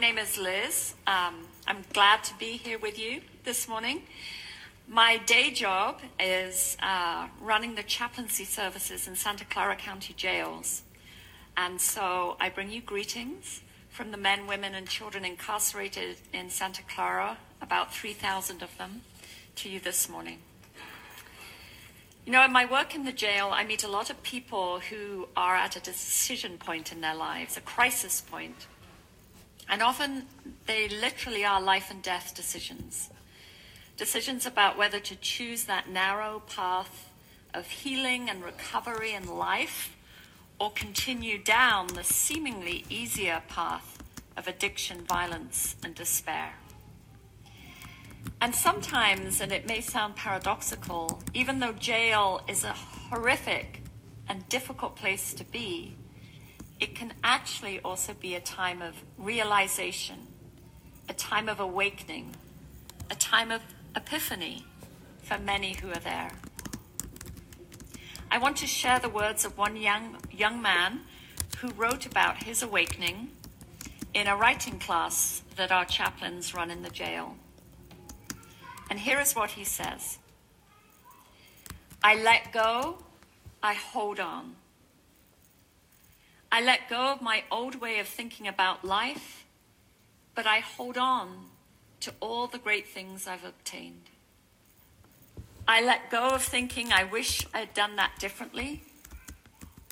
name is Liz. Um, I'm glad to be here with you this morning. My day job is uh, running the chaplaincy services in Santa Clara County jails. And so I bring you greetings from the men, women, and children incarcerated in Santa Clara, about 3,000 of them, to you this morning. You know, in my work in the jail, I meet a lot of people who are at a decision point in their lives, a crisis point. And often they literally are life and death decisions. Decisions about whether to choose that narrow path of healing and recovery and life or continue down the seemingly easier path of addiction, violence, and despair. And sometimes, and it may sound paradoxical, even though jail is a horrific and difficult place to be, it can actually also be a time of realization, a time of awakening, a time of epiphany for many who are there. I want to share the words of one young, young man who wrote about his awakening in a writing class that our chaplains run in the jail. And here is what he says I let go, I hold on. I let go of my old way of thinking about life, but I hold on to all the great things I've obtained. I let go of thinking I wish I'd done that differently,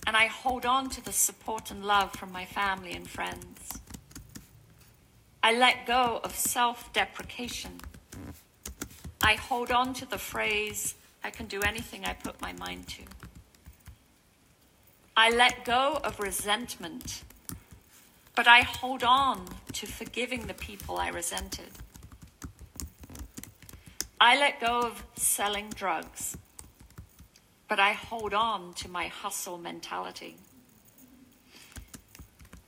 and I hold on to the support and love from my family and friends. I let go of self deprecation. I hold on to the phrase, I can do anything I put my mind to. I let go of resentment, but I hold on to forgiving the people I resented. I let go of selling drugs, but I hold on to my hustle mentality.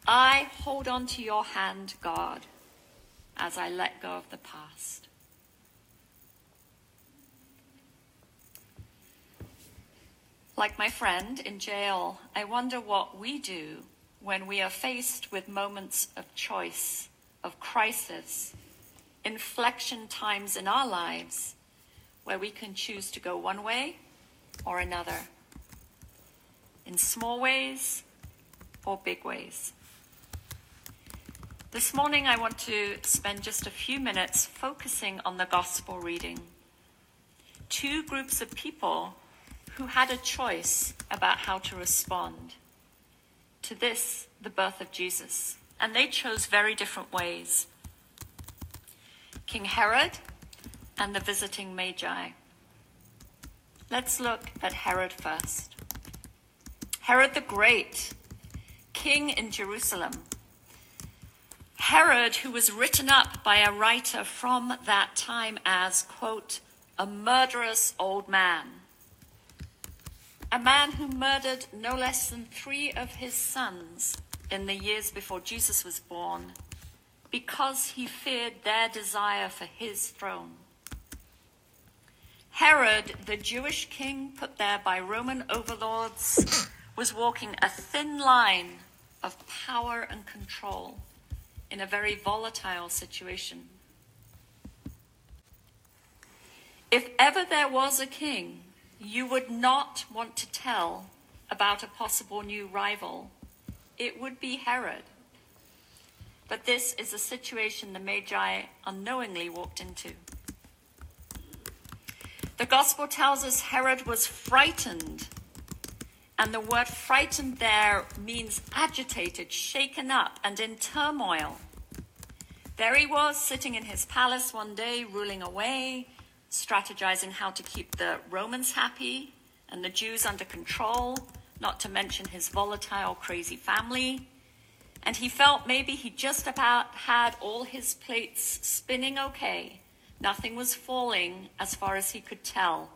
I hold on to your hand, God, as I let go of the past. Like my friend in jail, I wonder what we do when we are faced with moments of choice, of crisis, inflection times in our lives where we can choose to go one way or another, in small ways or big ways. This morning, I want to spend just a few minutes focusing on the gospel reading. Two groups of people who had a choice about how to respond to this, the birth of Jesus. And they chose very different ways. King Herod and the visiting Magi. Let's look at Herod first. Herod the Great, king in Jerusalem. Herod, who was written up by a writer from that time as, quote, a murderous old man a man who murdered no less than three of his sons in the years before Jesus was born because he feared their desire for his throne. Herod, the Jewish king put there by Roman overlords, was walking a thin line of power and control in a very volatile situation. If ever there was a king you would not want to tell about a possible new rival. It would be Herod. But this is a situation the Magi unknowingly walked into. The gospel tells us Herod was frightened. And the word frightened there means agitated, shaken up, and in turmoil. There he was, sitting in his palace one day, ruling away, strategizing how to keep the Romans happy and the Jews under control, not to mention his volatile, crazy family. And he felt maybe he just about had all his plates spinning okay. Nothing was falling as far as he could tell.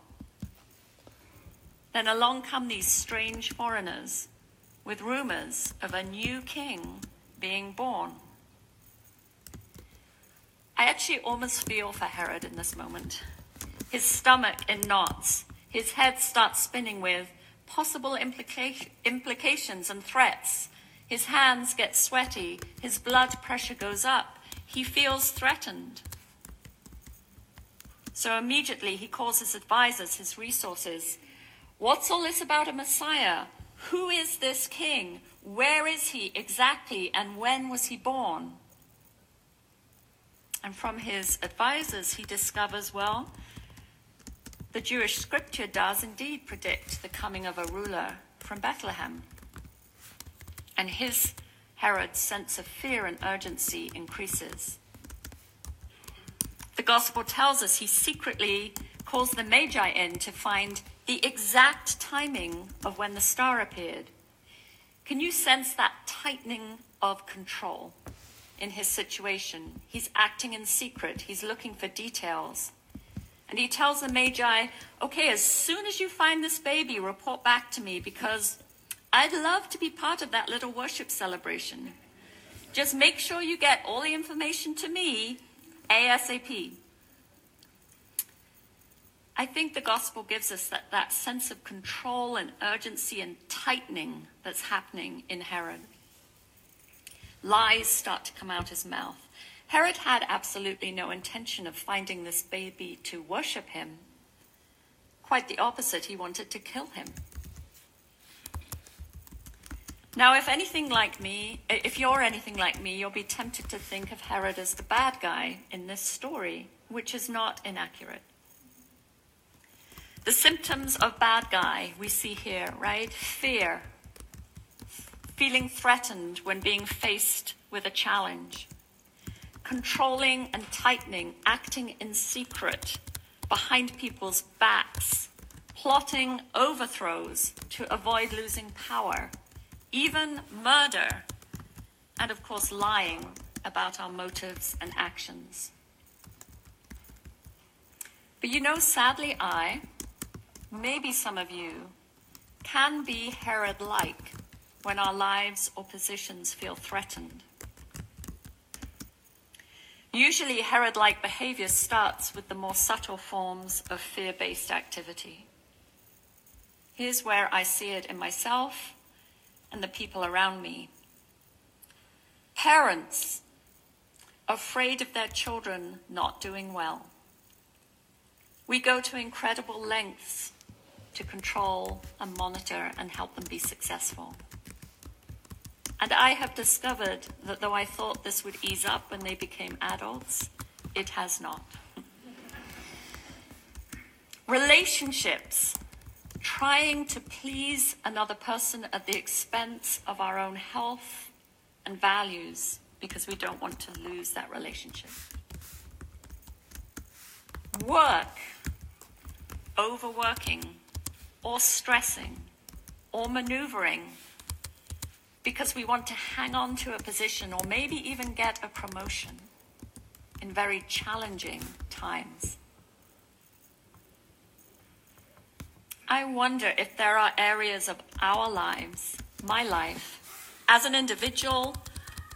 Then along come these strange foreigners with rumors of a new king being born. I actually almost feel for Herod in this moment his stomach in knots. His head starts spinning with possible implica- implications and threats. His hands get sweaty, his blood pressure goes up, he feels threatened. So immediately he calls his advisors, his resources. What's all this about a Messiah? Who is this king? Where is he exactly, and when was he born? And from his advisors, he discovers well, the Jewish scripture does indeed predict the coming of a ruler from Bethlehem. And his, Herod's, sense of fear and urgency increases. The gospel tells us he secretly calls the Magi in to find the exact timing of when the star appeared. Can you sense that tightening of control in his situation? He's acting in secret, he's looking for details. And he tells the Magi, okay, as soon as you find this baby, report back to me because I'd love to be part of that little worship celebration. Just make sure you get all the information to me ASAP. I think the gospel gives us that, that sense of control and urgency and tightening that's happening in Herod. Lies start to come out his mouth. Herod had absolutely no intention of finding this baby to worship him. Quite the opposite, he wanted to kill him. Now, if anything like me, if you're anything like me, you'll be tempted to think of Herod as the bad guy in this story, which is not inaccurate. The symptoms of bad guy we see here, right? Fear, feeling threatened when being faced with a challenge, controlling and tightening, acting in secret behind people's backs, plotting overthrows to avoid losing power, even murder, and of course, lying about our motives and actions. But you know, sadly, I, maybe some of you, can be Herod like when our lives or positions feel threatened. Usually, Herod like behavior starts with the more subtle forms of fear based activity. Here's where I see it in myself and the people around me. Parents afraid of their children not doing well. We go to incredible lengths to control and monitor and help them be successful. And I have discovered that though I thought this would ease up when they became adults, it has not. Relationships, trying to please another person at the expense of our own health and values because we don't want to lose that relationship. Work, overworking, or stressing, or maneuvering because we want to hang on to a position or maybe even get a promotion in very challenging times. I wonder if there are areas of our lives, my life, as an individual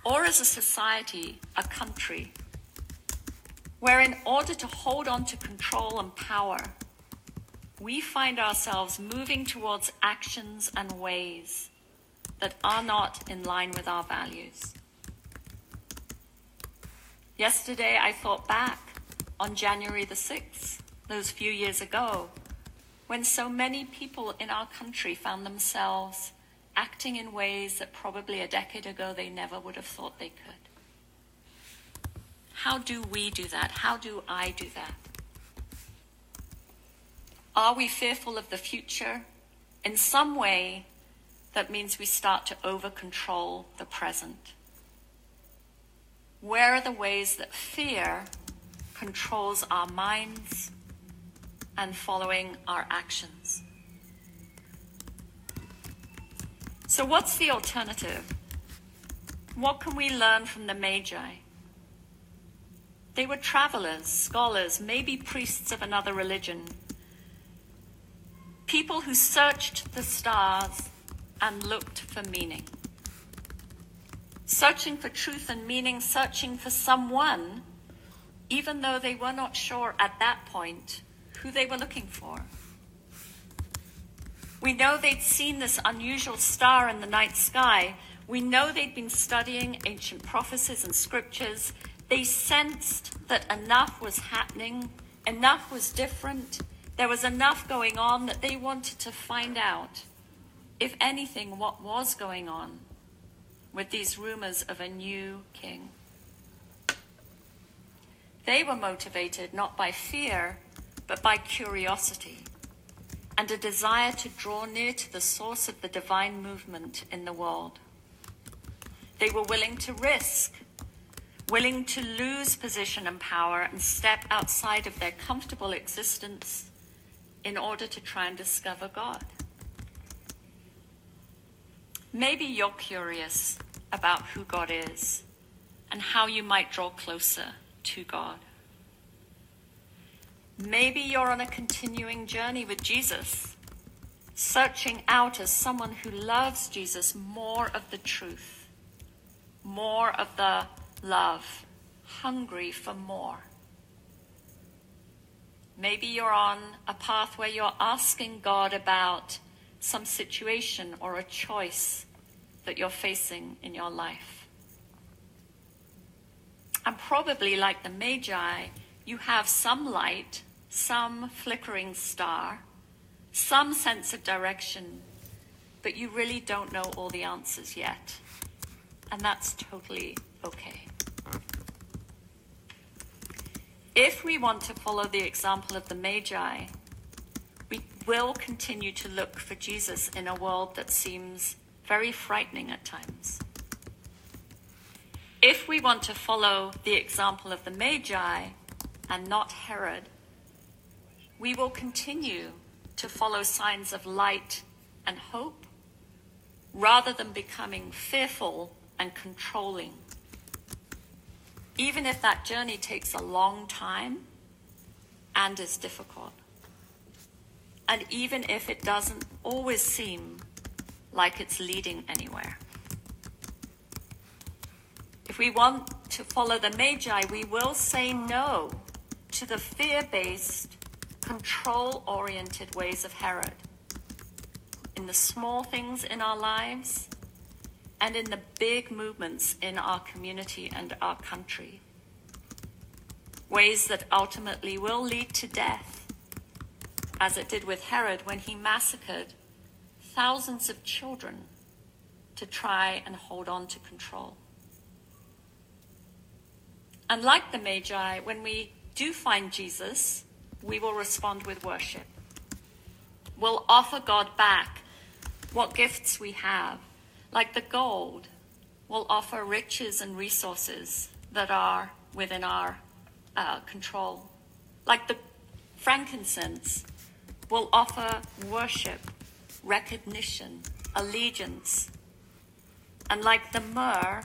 or as a society, a country, where in order to hold on to control and power, we find ourselves moving towards actions and ways that are not in line with our values. Yesterday, I thought back on January the 6th, those few years ago, when so many people in our country found themselves acting in ways that probably a decade ago they never would have thought they could. How do we do that? How do I do that? Are we fearful of the future? In some way, that means we start to over control the present. Where are the ways that fear controls our minds and following our actions? So, what's the alternative? What can we learn from the Magi? They were travelers, scholars, maybe priests of another religion, people who searched the stars and looked for meaning. Searching for truth and meaning, searching for someone, even though they were not sure at that point who they were looking for. We know they'd seen this unusual star in the night sky, We know they'd been studying ancient prophecies and scriptures. They sensed that enough was happening, enough was different, there was enough going on that they wanted to find out, if anything, what was going on with these rumors of a new king. They were motivated not by fear, but by curiosity and a desire to draw near to the source of the divine movement in the world. They were willing to risk, willing to lose position and power and step outside of their comfortable existence in order to try and discover God. Maybe you're curious about who God is and how you might draw closer to God. Maybe you're on a continuing journey with Jesus, searching out as someone who loves Jesus more of the truth, more of the love, hungry for more. Maybe you're on a path where you're asking God about some situation or a choice that you're facing in your life. And probably like the Magi, you have some light some flickering star, some sense of direction, but you really don't know all the answers yet. And that's totally okay. If we want to follow the example of the Magi, will continue to look for Jesus in a world that seems very frightening at times. If we want to follow the example of the Magi and not Herod, we will continue to follow signs of light and hope rather than becoming fearful and controlling. Even if that journey takes a long time and is difficult. And even if it doesn't always seem like it's leading anywhere. If we want to follow the Magi, we will say no to the fear based control oriented ways of Herod in the small things in our lives and in the big movements in our community and our country. Ways that ultimately will lead to death, as it did with Herod when he massacred thousands of children to try and hold on to control. And like the Magi, when we do find Jesus, we will respond with worship. We'll offer God back what gifts we have, like the gold. We'll offer riches and resources that are within our uh, control. Like the frankincense, we'll offer worship, recognition, allegiance. And like the myrrh,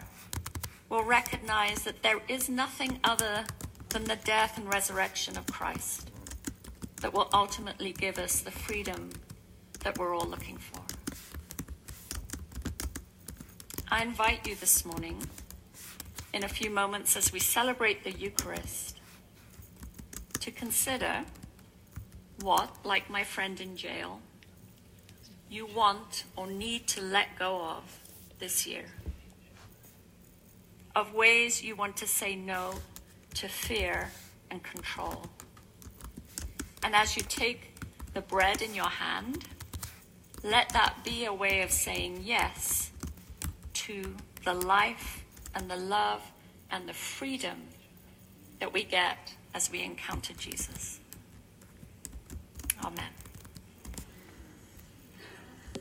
we'll recognize that there is nothing other than the death and resurrection of Christ that will ultimately give us the freedom that we're all looking for. I invite you this morning, in a few moments as we celebrate the Eucharist, to consider what, like my friend in jail, you want or need to let go of this year. Of ways you want to say no to fear and control. And as you take the bread in your hand, let that be a way of saying yes to the life and the love and the freedom that we get as we encounter Jesus. Amen.